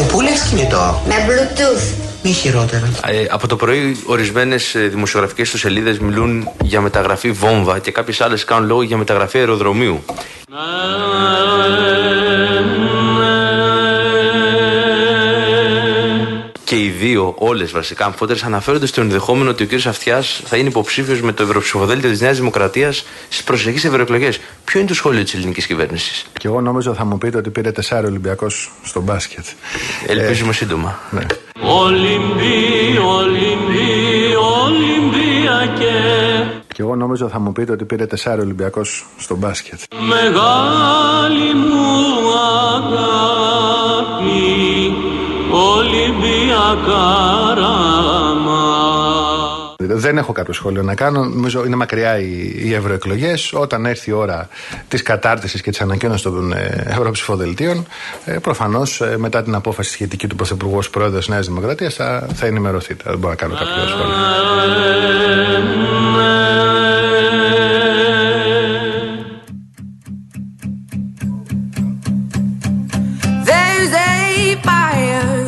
Με πού λες κινητό; Με Bluetooth. Μη χειρότερα. Ε, από το πρωί, ορισμένες δημοσιογραφικές τους σελίδες μιλούν για μεταγραφή βόμβα και κάποιες άλλες κάνουν λόγο για μεταγραφή αεροδρομίου. Δύο, όλες βασικά αμφότερες, αναφέρονται στο ενδεχόμενο ότι ο κ. Αυτιάς θα είναι υποψήφιος με το ευρωψηφοδέλτιο της Νέας Δημοκρατίας στις προσεχείς ευρωεκλογές. Ποιο είναι το σχόλιο της ελληνικής κυβέρνησης; Και εγώ νομίζω θα μου πείτε ότι πήρε τεσσάρι Ολυμπιακός στο μπάσκετ. Ελπίζουμε σύντομα. Ναι. Ολυμπί, Ολυμπί, Ολυμπιακέ Και εγώ νομίζω θα μου πείτε ότι πήρε τεσσάρι Ολυμπιακός στο μπάσκετ. Μεγάλη μου αγάπη Ολυμπιακάραμα Δεν έχω κάποιο σχόλιο να κάνω. Νομίζω είναι μακριά οι, οι ευρωεκλογές. Όταν έρθει η ώρα της κατάρτισης και της ανακοίνωσης των ε, ευρωψηφοδελτίων, ε, προφανώς ε, μετά την απόφαση σχετική του Πρωθυπουργού ως πρόεδρος Νέας Δημοκρατίας θα, θα ενημερωθείτε. Δεν μπορώ να κάνω κάποιο σχόλιο. There's a fire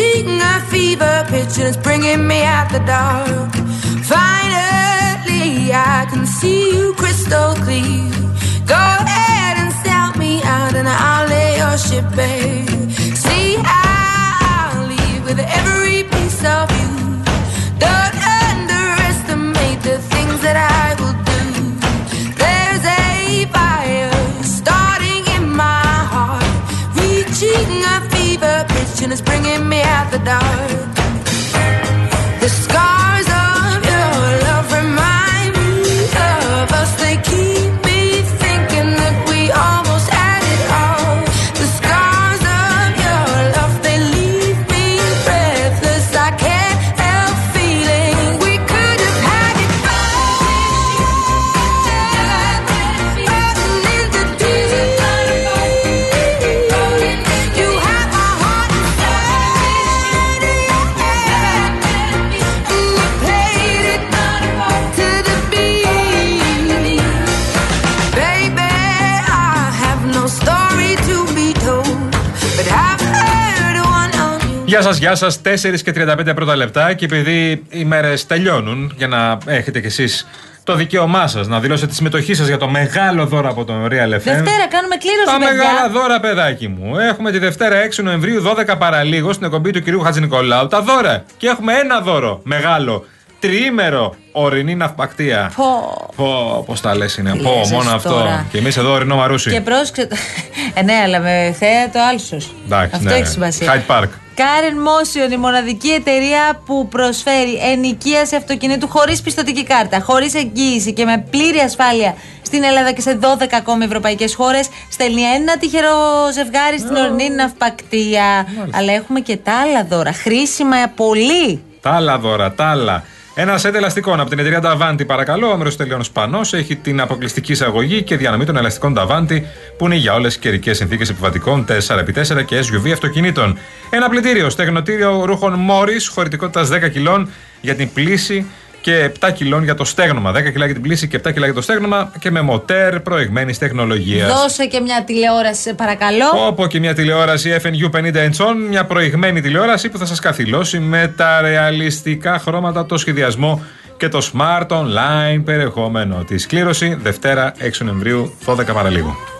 reaching a fever pitch and it's bringing me out the dark. Finally, I can see you crystal clear. Go ahead and sell me out, and I'll lay your ship bare. See, I'll leave with every piece of you. Don't underestimate the things that I it's bringing me out the dark. Γεια σας, γεια σας. 4 και 35 πρώτα λεπτά. Και επειδή οι μέρες τελειώνουν, για να έχετε κι εσείς το δικαίωμά σας να δηλώσετε τη συμμετοχή σας για το μεγάλο δώρο από τον Real FM. Δευτέρα κάνουμε κλήρωση, Τα παιδιά. μεγάλα δώρα, παιδάκι μου. Έχουμε τη Δευτέρα 6 Νοεμβρίου, 12 παραλίγο, στην εκπομπή του κυρίου Χατζη Νικολάου. Τα δώρα. Και έχουμε ένα δώρο μεγάλο. Τριήμερο ορεινή ναυπακτία. Πω. Πω, πώς τα λες είναι. Τι Πω, λες μόνο εσύ αυτό. τώρα. Και εμείς εδώ ορεινό μαρούσι. Και πρόσεξε. το- ε, ναι, αλλά με θέα το άλσος. Εντάξει, Αυτό ναι. έχει σημασία. Hyde Park. Karen Motion, η μοναδική εταιρεία που προσφέρει ενοικίαση αυτοκινήτου χωρίς πιστοτική κάρτα, χωρίς εγγύηση και με πλήρη ασφάλεια στην Ελλάδα και σε 12 ακόμη ευρωπαϊκές χώρες. Στέλνει ένα τυχερό ζευγάρι στην ορεινή ναυπακτία. Αλλά έχουμε και τα άλλα δώρα. Χρήσιμα πολύ. Τα άλλα δώρα, τα άλλα. Ένα σετ ελαστικών από την εταιρεία Davanti, παρακαλώ. Ο Όμηρο Τελειών Σπανό έχει την αποκλειστική εισαγωγή και διανομή των ελαστικών Davanti που είναι για όλες τις καιρικές συνθήκες επιβατικών 4x4 και SUV αυτοκινήτων. Ένα πλυντήριο στεγνοτήριο ρούχων Μόρι χωρητικότητας 10 κιλών για την πλήση και 7 κιλών για το στέγνομα. 10 κιλά για την πλήση και 7 κιλά για το στέγνομα και με μοτέρ προηγμένης τεχνολογίας. Δώσε και μια τηλεόραση, σε παρακαλώ. Όπω και μια τηλεόραση FNU 50 inch μια προηγμένη τηλεόραση που θα σας καθυλώσει με τα ρεαλιστικά χρώματα, το σχεδιασμό και το smart online περιεχόμενο. Της κλήρωση Δευτέρα 6 Νοεμβρίου 12 παραλίγο.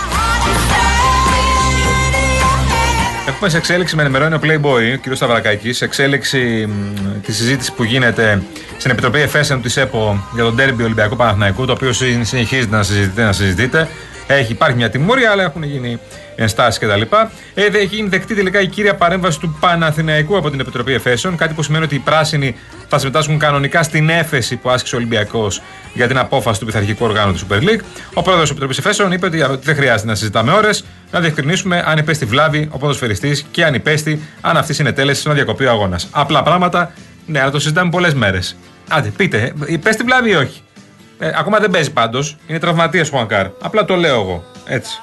Έχουμε σε εξέλιξη, με ενημερώνει ο Playboy, ο κ. Σταυρακάκης, σε εξέλιξη μ, της συζήτησης που γίνεται στην Επιτροπή Εφέσεων της ΕΠΟ για τον τέρμπι Ολυμπιακού Παναθηναϊκού, το οποίο συ- συνεχίζει να συζητείται, να συζητείται. Έχει, υπάρχει μια τιμωρία, αλλά έχουν γίνει ενστάσεις κτλ. Ε, δε- έχει γίνει δεκτή τελικά η κύρια παρέμβαση του Παναθηναϊκού από την Επιτροπή Εφέσεων, κάτι που σημαίνει ότι οι πράσινοι θα συμμετάσχουν κανονικά στην έφεση που άσκησε ο Ολυμπιακός για την απόφαση του πειθαρχικού οργάνου του Super League. Ο πρόεδρος της Επιτροπής Εφέσεων είπε ότι δεν χρειάζεται να συζητάμε ώρες. Να διευκρινίσουμε αν υπέστη βλάβη ο ποδοσφαιριστής και αν υπέστη αν αυτή συνετέλεσε να διακοπεί ο αγώνας. Απλά πράγματα, ναι, αλλά το συζητάμε πολλές μέρες. Άντε, πείτε, υπέστη βλάβη ή όχι; Ε, ακόμα δεν παίζει πάντως. Είναι τραυματίας ο Χουανκάρ. Απλά το λέω εγώ. Έτσι.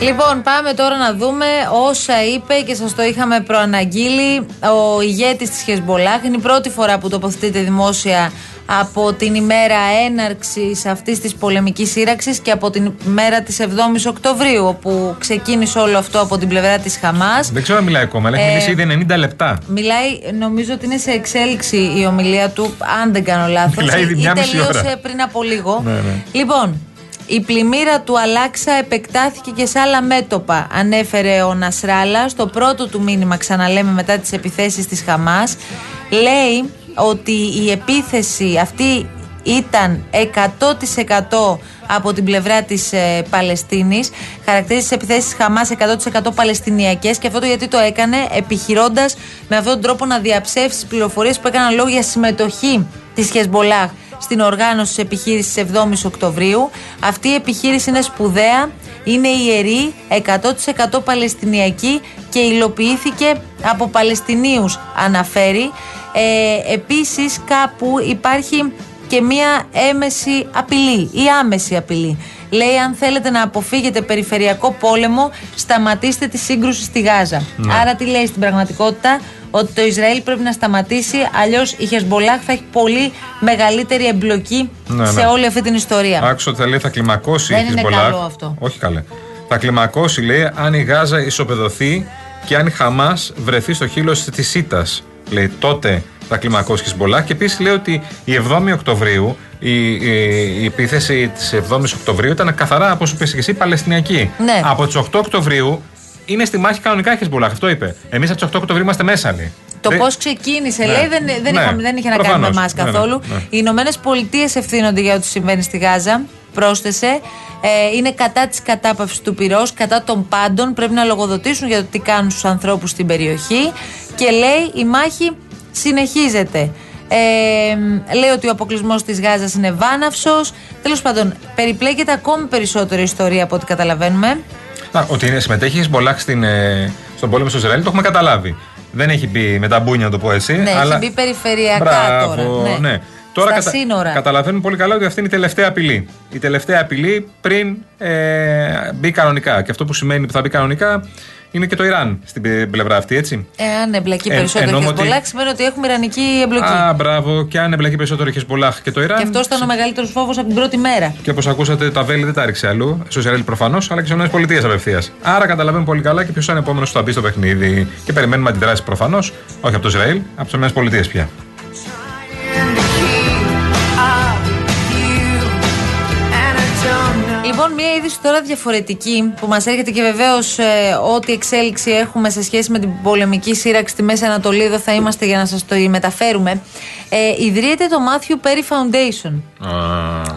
Λοιπόν, πάμε τώρα να δούμε όσα είπε και σας το είχαμε προαναγγείλει ο ηγέτης της Χεσμολάχ. Είναι η πρώτη φορά που τοποθετείται δημόσια από την ημέρα έναρξης αυτής της πολεμικής σύραξης και από την μέρα της 7ης Οκτωβρίου όπου ξεκίνησε όλο αυτό από την πλευρά της Χαμάς. Δεν ξέρω αν μιλάει ακόμα, αλλά έχει Ε, μιλήσει ήδη 90 λεπτά. Μιλάει, νομίζω ότι είναι σε εξέλιξη η ομιλία του, αν δεν κάνω λάθος. Μιλάει ήδη ή μια μισή τελείωσε ώρα. πριν από λίγο. Ναι, ναι. Λοιπόν, η πλημμύρα του Αλάξα επεκτάθηκε και σε άλλα μέτωπα, ανέφερε ο Νασράλα στο πρώτο του μήνυμα, ξαναλέμε μετά τις επιθέσεις της Χαμάς. Λέει ότι η επίθεση αυτή ήταν 100% από την πλευρά της ε, Παλαιστίνης. Χαρακτηρίζει τις επιθέσεις της Χαμάς 100% Παλαιστινιακές και αυτό το γιατί το έκανε επιχειρώντας με αυτόν τον τρόπο να διαψεύσει τις πληροφορίες που έκαναν λόγω για συμμετοχή της Χεσμολάχ στην οργάνωση της επιχείρησης 7ης Οκτωβρίου. Αυτή η επιχείρηση είναι σπουδαία, είναι ιερή, 100% Παλαιστινιακή και υλοποιήθηκε από Παλαιστινίους αναφέρει. Ε, επίσης κάπου υπάρχει και μία έμεση απειλή ή άμεση απειλή. Λέει αν θέλετε να αποφύγετε περιφερειακό πόλεμο σταματήστε τη σύγκρουση στη Γάζα. Ναι. Άρα τι λέει στην πραγματικότητα; Ότι το Ισραήλ πρέπει να σταματήσει αλλιώς η Χεσμολάχ θα έχει πολύ μεγαλύτερη εμπλοκή Ναι, σε ναι. όλη αυτή την ιστορία. Άκουσα ότι θα λέει θα κλιμακώσει Δεν η είναι Hezbollah. καλό αυτό. Όχι καλέ. Θα κλιμακώσει, λέει, αν η Γάζα ισοπεδωθεί και αν η Χαμάς βρεθεί στο χείλος της ΣΥΤΑ. Λέει, τότε θα κλιμακώσεις η Hezbollah. Και επίσης λέει ότι η 7η Οκτωβρίου, η, η, η επίθεση της 7η Οκτωβρίου ήταν καθαρά, όπω είπε και εσύ, Παλαιστινιακή. Ναι. Από τις 8 Οκτωβρίου είναι στη μάχη κανονικά η Hezbollah. Αυτό είπε. Εμείς από τις 8 Οκτωβρίου είμαστε μέσα, λέει. Το Δεν- πώς ξεκίνησε, Ναι. λέει, δεν, δεν, Ναι. είχαμε- δεν είχε να κάνει Προφανώς. με εμάς Ναι, ναι, καθόλου. ναι. Οι Ηνωμένες Πολιτείες ευθύνονται για ό,τι συμβαίνει στη Γάζα. Πρόσθεσε. Ε, είναι κατά της κατάπαυσης του πυρός, κατά των πάντων. Πρέπει να λογοδοτήσουν για το τι κάνουν στους ανθρώπους στην περιοχή. Και λέει η μάχη συνεχίζεται. Ε, λέει ότι ο αποκλεισμός της Γάζας είναι βάναυσος. Τέλος πάντων, περιπλέκεται ακόμη περισσότερο η ιστορία από ό,τι καταλαβαίνουμε. Να, ότι είναι, συμμετέχεις η Hezbollah στην, ε, στον πόλεμο στο Ισραήλ, το έχουμε καταλάβει. Δεν έχει μπει με τα μπούνια, να το πω έτσι. Ναι, αλλά... έχει μπει περιφερειακά Μπράβο, τώρα. Ναι. ναι. Τώρα Στα σύνορα. καταλαβαίνουμε πολύ καλά ότι αυτή είναι η τελευταία απειλή. Η τελευταία απειλή πριν ε, μπει κανονικά. Και αυτό που σημαίνει που θα μπει κανονικά είναι και το Ιράν στην πε- πλευρά αυτή, έτσι. Εάν εμπλακεί Ε, περισσότερο η εννοούμε ότι- Hezbollah, σημαίνει ότι έχουμε ιρανική εμπλοκή. Α, μπράβο. Και αν εμπλακεί περισσότερο η Hezbollah και το Ιράν. Και αυτό ήταν ο μεγαλύτερος φόβος από την πρώτη μέρα. Και όπως ακούσατε, τα βέλη δεν τα ρίξε αλλού. Στο Ισραήλ προφανώς, αλλά και στις ΗΠΑ απευθείας. Άρα καταλαβαίνουμε πολύ καλά και ποιος θα είναι επόμενος που θα μπει στο παιχνίδι. Και περιμένουμε αντιδράσεις προφανώς, όχι από το Ισραήλ, από τις ΗΠΑ πια. Λοιπόν, μία είδηση τώρα διαφορετική που μας έρχεται και βεβαίως ό,τι εξέλιξη έχουμε σε σχέση με την πολεμική σύραξη στη Μέση Ανατολή, εδώ θα είμαστε για να σας το μεταφέρουμε. Ε, ιδρύεται το Matthew Perry Foundation.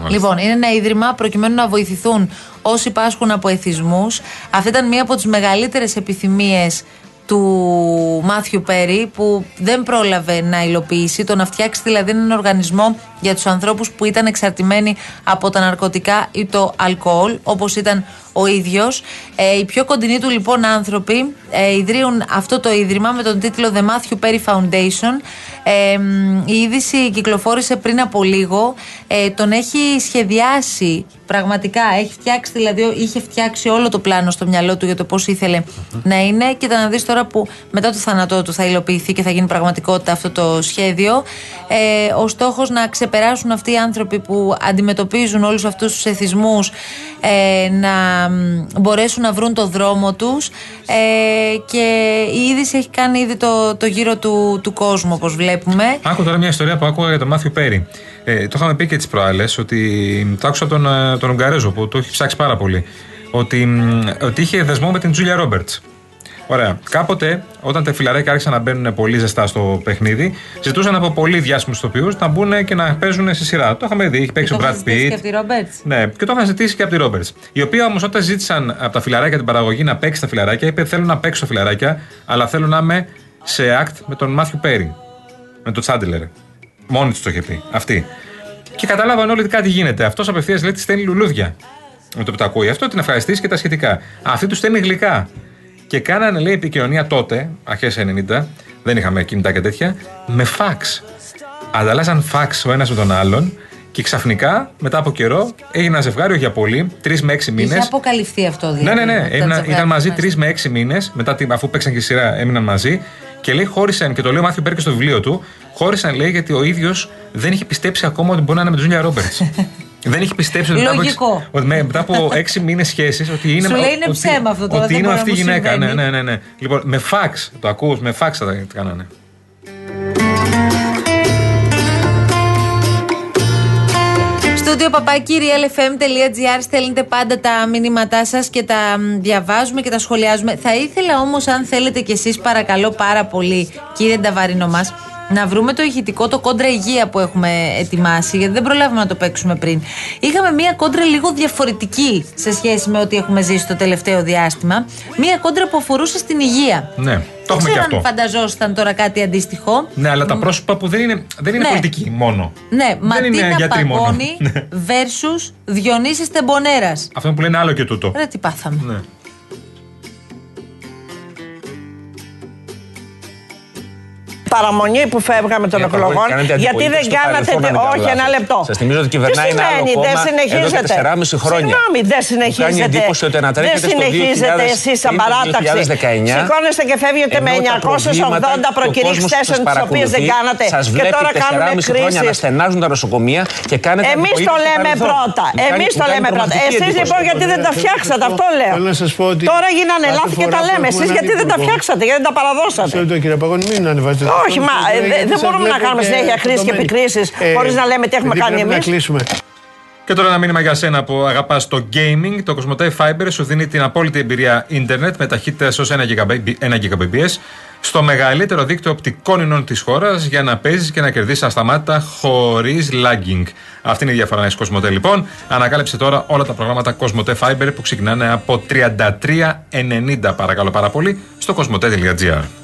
Λοιπόν, είναι ένα ίδρυμα προκειμένου να βοηθηθούν όσοι πάσχουν από εθισμούς. Αυτή ήταν μία από τις μεγαλύτερες επιθυμίες του Μάθιου Πέρι που δεν πρόλαβε να υλοποιήσει, το να φτιάξει δηλαδή έναν οργανισμό για τους ανθρώπους που ήταν εξαρτημένοι από τα ναρκωτικά ή το αλκοόλ όπως ήταν ο ίδιος. Ε, οι πιο κοντινοί του λοιπόν άνθρωποι ε, ιδρύουν αυτό το ίδρυμα με τον τίτλο The Matthew Perry Foundation. Ε, μ, η είδηση κυκλοφόρησε πριν από λίγο. Ε, τον έχει σχεδιάσει πραγματικά. Έχει φτιάξει, δηλαδή, είχε φτιάξει όλο το πλάνο στο μυαλό του για το πώς ήθελε να είναι. Και να δεις τώρα που μετά το θάνατό του θα υλοποιηθεί και θα γίνει πραγματικότητα αυτό το σχέδιο. Ε, ο στόχος να ξεπεράσουν αυτοί οι άνθρωποι που αντιμετωπίζουν όλους αυτούς τους εθισμούς ε, να μ, μπορέσουν να βρουν το δρόμο τους. Ε, και η είδηση έχει κάνει ήδη το, το γύρο του, του κόσμου, όπως βλέπουμε. Άκου τώρα μια ιστορία που άκουγα για τον Μάθιου Πέρι. Ε, το είχαμε πει και τις προάλλες ότι το άκουσα από τον, ε, τον Ουγγαρέζο που το έχει ψάξει πάρα πολύ. Ότι, μ, ότι είχε δεσμό με την Τζούλια Ρόμπερτς. Ωραία. Κάποτε, όταν τα φιλαράκια άρχισαν να μπαίνουν πολύ ζεστά στο παιχνίδι, ζητούσαν από πολύ διάσημους ηθοποιού να μπουν και να παίζουν σε σειρά. Το είχαμε δει. Έχει παίξει ο το είχα Brad ζητήσει Pitt. και από τη Roberts. Ναι, και το είχαν ζητήσει και από τη Ρόμπερτς. Η οποία όμως όταν ζήτησαν από τα φιλαράκια την παραγωγή να παίξει τα φιλαράκια, είπε: Θέλω να παίξω φιλαράκια, αλλά θέλω να είμαι σε act με τον Μάθιου Πέρι. Με τον Τσάντλερ. Μόνη τη το είχε πει. Αυτή. Και καταλάβαν όλοι ότι κάτι γίνεται. Αυτός απευθείας λέει τη στέλνει λουλούδια. Με το που τα ακούει αυτό, την ευχαριστήσει και τα σχετικά. Αυτή τους στέλνει γλυκά. Και κάνανε, λέει, επικοινωνία τότε, αρχές 90, δεν είχαμε κινητά και τέτοια, με φαξ. Ανταλλάσσαν φαξ ο ένας με τον άλλον και ξαφνικά, μετά από καιρό, έγινε ένα ζευγάρι για πολύ, τρεις με έξι μήνες. Είχε αποκαλυφθεί αυτό Ναι, δηλαδή. ναι, ναι. όταν Έμειναν- ζευγάρι ήταν μαζί μας. τρεις με έξι μήνες, μετά την- αφού παίξαν και στη σειρά, έμειναν μαζί. Και λέει χώρισαν, και το λέει ο Μάθιο Μπέρκες στο βιβλίο του, χώρισαν λέει γιατί ο ίδιος δεν είχε πιστέψει ακόμα ότι μπορεί να είναι με τον Τζούλια Ρόμπερτς. δεν είχε πιστέψει ότι μετά από έξι- Λογικό. ότι με- μετά από έξι μήνες σχέσης ότι είναι. Σου λέει είναι ότι- ψέμα αυτό τώρα, Ότι δεν είναι μπορεί αυτή η να μου γυναίκα. Ναι, συμβαίνει. ναι, ναι, ναι. Λοιπόν, με φαξ, το ακούς, με φαξ θα τα κάνανε. Στούντιο παπάκι realfm.gr στέλνετε πάντα τα μηνύματά σας και τα μ, διαβάζουμε και τα σχολιάζουμε. Θα ήθελα όμως, αν θέλετε κι εσείς, παρακαλώ πάρα πολύ, κύριε Νταβαρίνο μας, να βρούμε το ηχητικό, το κόντρα υγεία που έχουμε ετοιμάσει, γιατί δεν προλάβουμε να το παίξουμε πριν. Είχαμε μία κόντρα λίγο διαφορετική σε σχέση με ό,τι έχουμε ζήσει το τελευταίο διάστημα. Μία κόντρα που αφορούσε στην υγεία. Ναι, το Δεν έχουμε και ξέρω αν αυτό. φανταζόσασταν τώρα κάτι αντίστοιχο. Ναι, αλλά τα πρόσωπα που δεν είναι, δεν είναι Ναι. πολιτικοί μόνο. Ναι, Δεν είναι Ματίνα γιατροί μόνο. Παγώνη Ναι. versus Διονύσης Τεμπονέρας. Αυτό που λένε άλλο και τούτο. Ρε τι πάθαμε. Ναι. Παραμονή που φεύγαμε των Κύριε Παγώνη, εκλογών, κάνετε γιατί δεν αντιπολίτευση στο κάνατε. παρελθόν, αν δεν Όχι, κάνω ένα λάθος. λεπτό. Σας θυμίζω ότι κυβερνάει Τι ένα άλλο σημαίνει, δεν κόμμα συνεχίζετε. εδώ και 4,5 χρόνια. Συγγνώμη, δεν Μου συνεχίζετε. κάνει εντύπωση ότι ανατρέχετε δεν στο συνεχίζετε 2000 εσείς σαν πριν το παράταξη. 2019, Σηκώνεστε και φεύγετε με ενώ τα 980 προβλήματα και ο προκηρύξεις κόσμος θέσεων σας τις οποίες δεν παρακολουθεί, κάνατε. Σας Και βλέπει τώρα κάνουμε 4,5 χρόνια να κρίσεις. στενάζουν τα νοσοκομεία και κάνετε Εμείς το αντιπολίτευση στο λέμε παρελθόν. πρώτα. Μου κάνει- Εμείς μου το κάνει λέμε πρώτα. τρομακτική Εσείς εντύπωση. λοιπόν γιατί δεν τα φτιάξατε, αυτό λέω. Θέλω να σας πω ότι Τώρα γίνανε κάθε λάθη και φορά τα που λέμε. έχουμε Εσείς έναν γιατί δεν τα υπουργό- φτιάξατε, γιατί δεν τα παραδώσατε. Σε λεπτό κύριε Παγώνη, μην ανεβάζετε. Το Όχι, τόνο μα, σας ε, λέω, δεν γιατί σας μπορούμε να βλέπω κάνουμε και συνέχεια κρίσεις και δεδομένη. επικρίσεις, χωρίς να λέμε τι έχουμε επειδή κάνει πρέπει εμείς. Να κλείσουμε. Και τώρα ένα μήνυμα για σένα που αγαπάς το gaming. Το Cosmote Fiber σου δίνει την απόλυτη εμπειρία ίντερνετ με ταχύτητα έω 1 Gbps στο μεγαλύτερο δίκτυο οπτικών ινών της χώρας για να παίζεις και να κερδίσεις ασταμάτητα χωρίς lagging. Αυτή είναι η διαφορά να έχει Cosmote λοιπόν. Ανακάλυψε τώρα όλα τα προγράμματα Cosmote Fiber που ξεκινάνε από 33,90 παρακαλώ πάρα πολύ στο cosmote.gr.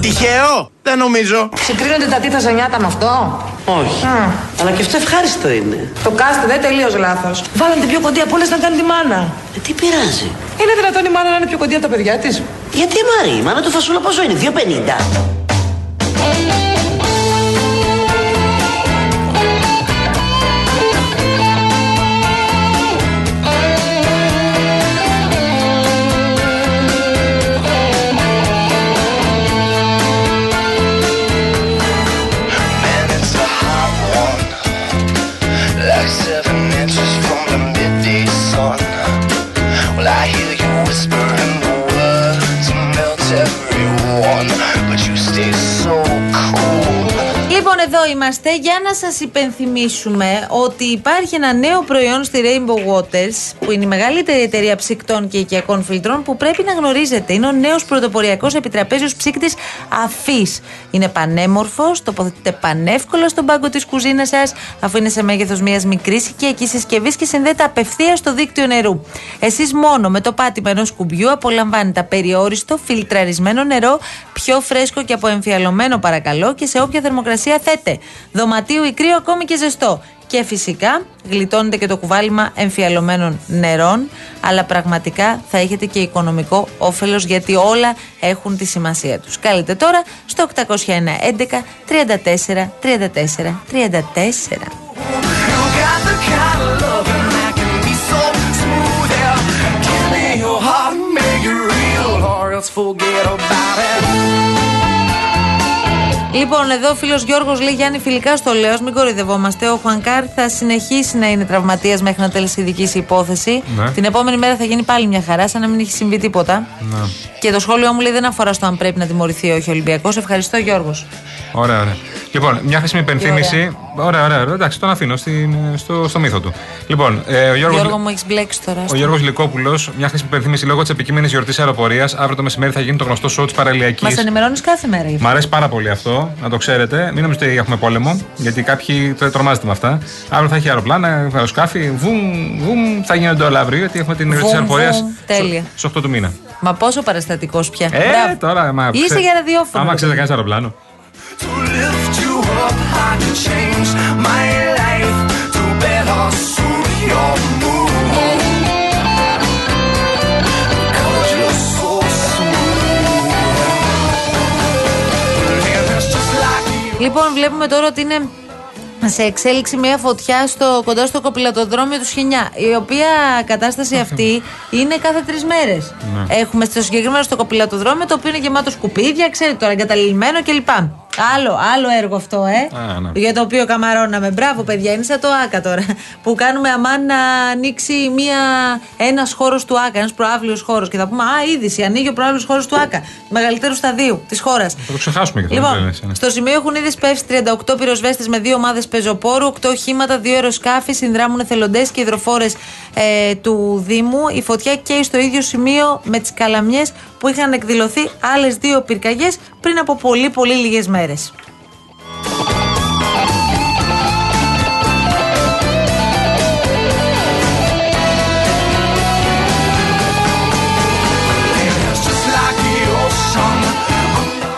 Τυχαίο, δεν νομίζω. Συγκρίνονται τα τίτα ζωνιάτα με αυτό; Όχι. Αλλά και αυτό ευχάριστο είναι. Το κάστε δεν τελείως λάθος. Βάλαν την πιο κοντή από όλες να κάνει τη μάνα. Ε, τι πειράζει. Είναι δυνατόν η μάνα να είναι πιο κοντή από τα παιδιά της; Γιατί Μαρή, η μάνα του φασούλα πόσο είναι, 2,50. Είμαστε για να σας υπενθυμίσουμε ότι υπάρχει ένα νέο προϊόν στη Rainbow Waters, που είναι η μεγαλύτερη εταιρεία ψυκτών και οικιακών φιλτρών, που πρέπει να γνωρίζετε. Είναι ο νέος πρωτοποριακός επιτραπέζιος ψύκτης αφής. Είναι πανέμορφος, τοποθετείται πανεύκολα στον πάγκο της κουζίνας σας, αφού είναι σε μέγεθος μιας μικρής οικιακής συσκευής και συνδέεται απευθείας στο δίκτυο νερού. Εσείς μόνο με το πάτημα ενός κουμπιού απολαμβάνετε απεριόριστο, φιλτραρισμένο νερό, πιο φρέσκο και αποεμφιαλωμένο παρακαλώ και σε όποια θερμοκρασία θέτε. Δωματίου ή κρύο, ακόμη και ζεστό. Και φυσικά γλιτώνετε και το κουβάλιμα εμφιαλωμένων νερών, αλλά πραγματικά θα έχετε και οικονομικό όφελος γιατί όλα έχουν τη σημασία τους. Κάλετε τώρα στο 801 11 34 34 34. You got the kind of loving that can be so smooth, yeah. Give me your heart and make it real, or else forget about it. Λοιπόν, εδώ ο φίλος Γιώργος λέει Γιάννη, φιλικά στο λέω, μην κοροϊδευόμαστε. Ο Χουανκάρ θα συνεχίσει να είναι τραυματίας μέχρι να τέλει η δική η υπόθεση. Ναι. Την επόμενη μέρα θα γίνει πάλι μια χαρά, σαν να μην έχει συμβεί τίποτα. Ναι. Και το σχόλιο μου λέει δεν αφορά στο αν πρέπει να τιμωρηθεί ή όχι ο Ολυμπιακός. Ευχαριστώ, Γιώργος. Ωραία, ωραία. Λοιπόν, μια χρήσιμη υπενθύμηση. Ωραία, ωραία, ωραία. Εντάξει, τον αφήνω στην, στο, στο μύθο του. Λοιπόν, ε, ο Γιώργος, Γιώργο μου έχεις μπλέξει τώρα. ο Γιώργος Λικόπουλο, μια χρήσιμη υπενθύμηση λόγω της επικείμενης γιορτής αεροπορίας. Αύριο το μεσημέρι θα γίνει το γνωστό σοου της παραλιακής. Μας ενημερώνεις κάθε μέρα. γι' αυτό. Μ' αρέσει πάρα πολύ αυτό, να το ξέρετε. Μην νομίζετε ότι έχουμε πόλεμο, γιατί κάποιοι τρο- τρομάζετε με αυτά. Αύριο θα έχει αεροπλάνα, αεροσκάφη, βουμ, βουμ, θα γίνονται όλα αύριο, γιατί έχουμε την γιορτή της Βουμ, αεροπορίας βουμ, τέλεια. στι 8 του μήνα. Μα πόσο παραστατικός πια. Ε, Μπράβο. τώρα, μα, Είσαι ξέρε- για ραδιόφωνο. Άμα ξέρει να κάνει αεροπλάνο. To lift Λοιπόν, βλέπουμε τώρα ότι είναι σε εξέλιξη μια φωτιά στο, κοντά στο κοπηλατοδρόμιο του Σχοινιά. Η οποία κατάσταση αυτή είναι κάθε τρεις μέρες. Ναι. Έχουμε στο συγκεκριμένο στο κοπηλατοδρόμιο το οποίο είναι γεμάτο σκουπίδια, ξέρετε τώρα, εγκαταλειμμένο κλπ. Άλλο, άλλο έργο αυτό, ε. Α, ναι. Για το οποίο καμαρώναμε. Μπράβο, παιδιά, είναι σαν το ΑΚΑ τώρα. Που κάνουμε αμάν να ανοίξει μία, ένας χώρος του ΑΚΑ, ένας προάβλιος χώρος. Και θα πούμε, Α, είδηση, ανοίγει ο προάβλιος χώρος του ΑΚΑ. Μεγαλύτερου σταδίου της χώρας. Θα το ξεχάσουμε και αυτό. Λοιπόν, δεν είναι. στο σημείο έχουν ήδη σπεύσει 38 πυροσβέστες με δύο ομάδες πεζοπόρου, 8 οχήματα, 2 αεροσκάφη, συνδράμουν εθελοντές και υδροφόρες ε, του Δήμου. Η φωτιά καίει στο ίδιο σημείο με τις καλαμιές που είχαν εκδηλωθεί άλλες δύο πυρκαγιές πριν από πολύ πολύ λίγες μέρες.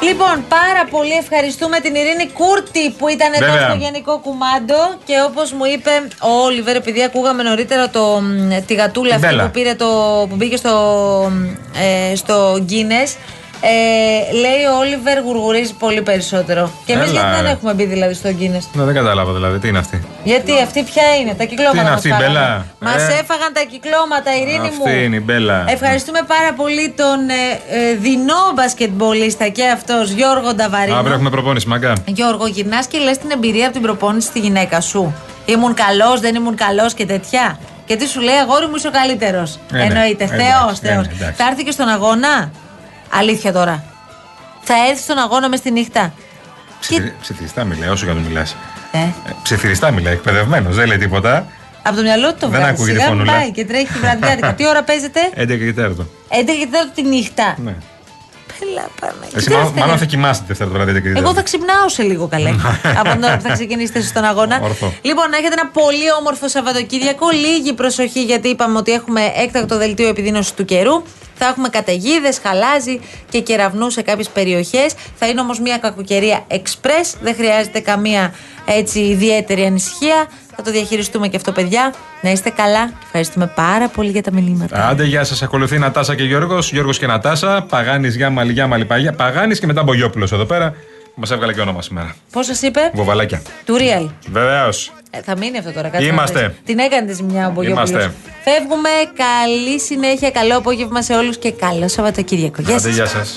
Λοιπόν, πάρα πολύ ευχαριστούμε την Ειρήνη Κούρτη που ήταν εδώ Βέβαια. στο Γενικό Κουμάντο και όπως μου είπε ο Όλιβερ, επειδή ακούγαμε νωρίτερα το, μ, τη γατούλα Την αυτή Μπέλα. που, πήρε το, που μπήκε στο, ε, στο Guinness. Ε, λέει ο Όλιβερ γουργουρίζει πολύ περισσότερο. Και εμείς Έλα, γιατί δεν ρε. έχουμε μπει δηλαδή στο Guinness; Ναι, δεν κατάλαβα δηλαδή. Τι είναι αυτή. Γιατί αυτή ποια είναι, τα κυκλώματα. Τι είναι μας αυτή, η φάγανε. Μπέλα; Μας Ε. έφαγαν τα κυκλώματα, Ειρήνη μου. Αυτή είναι η Μπέλα. Ευχαριστούμε πάρα πολύ τον ε, ε, δεινό μπασκετμπολίστα και αυτός Γιώργο Νταβαρίνο. Αύριο έχουμε προπόνηση, μαγκά. Γιώργο, γυρνάς και λες την εμπειρία από την προπόνηση στη γυναίκα σου. Ήμουν καλός, δεν ήμουν καλός και τέτοια. Και τι σου λέει, αγόρι μου είσαι ο καλύτερος. Ε, ναι. Εννοείται. Ε, Θεός, εντάξει, Θεός. ναι, ναι, εντάξει. Θα έρθει και στον αγώνα; Αλήθεια τώρα. Θα έρθει στον αγώνα μες στη νύχτα. Ψιθυ- Ψιθυριστά μιλάει, όσο και αν του μιλάς. Ε, Ψιθυριστά μιλάει, εκπαιδευμένος, δεν λέει τίποτα. από το μυαλό του το Δεν βγάζει. ακούγεται Σιγά μην φωνούλα. πάει και τρέχει βραδιάτικα. Τι ώρα παίζεται, 11 και 4. 11 και 4 τη νύχτα. Ναι. Πέλα, πάμε. Εσύ Τι μάλλον, αυτά μάλλον είναι; θα κοιμάσαι τη Δευτέρα τώρα, 11 και 4. Εγώ θα ξυπνάω σε λίγο καλέ. από την ώρα που θα ξεκινήσετε στον αγώνα. Ορθό. Λοιπόν, να έχετε ένα πολύ όμορφο Σαββατοκύριακο. Λίγη προσοχή γιατί είπαμε ότι έχουμε έκτακτο δελτίο επιδείνωσης του καιρού. Θα έχουμε καταιγίδες, χαλάζι και κεραυνού σε κάποιες περιοχές. Θα είναι όμως μια κακοκαιρία express. Δεν χρειάζεται καμία έτσι ιδιαίτερη ανησυχία. Θα το διαχειριστούμε και αυτό, παιδιά. Να είστε καλά. Ευχαριστούμε πάρα πολύ για τα μηνύματα. Άντε, γεια σας. Ακολουθεί Νατάσα και Γιώργος. Γιώργος και Νατάσα. Παγάνης, Γιάμαλη, Γιάμαλη, Παγιά. Παγάνης και μετά Μπογιόπουλος εδώ πέρα. Μας έβγαλε και όνομα σήμερα. Πώς σας είπε, Βοβαλάκια. του Real. Βεβαίως. Ε, θα μείνει αυτό τώρα. κάτσε να Είμαστε. δεις. Την έκανε τη ζημιά ο Μπογιόπουλος. Είμαστε. Φεύγουμε. Καλή συνέχεια. Καλό απόγευμα σε όλους και καλό Σαββατοκύριακο. Γεια Άντε, σας. γεια σας.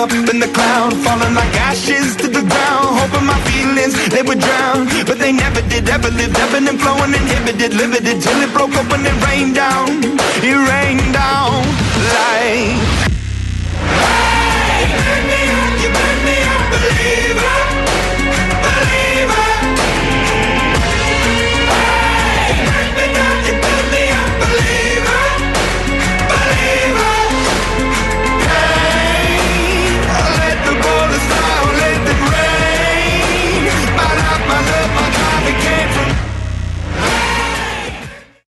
Up in the cloud, falling like ashes to the ground, hoping my feelings they would drown, but they never did. Ever lived, ebbing and flowing, inhibited, limited till it broke it rained rained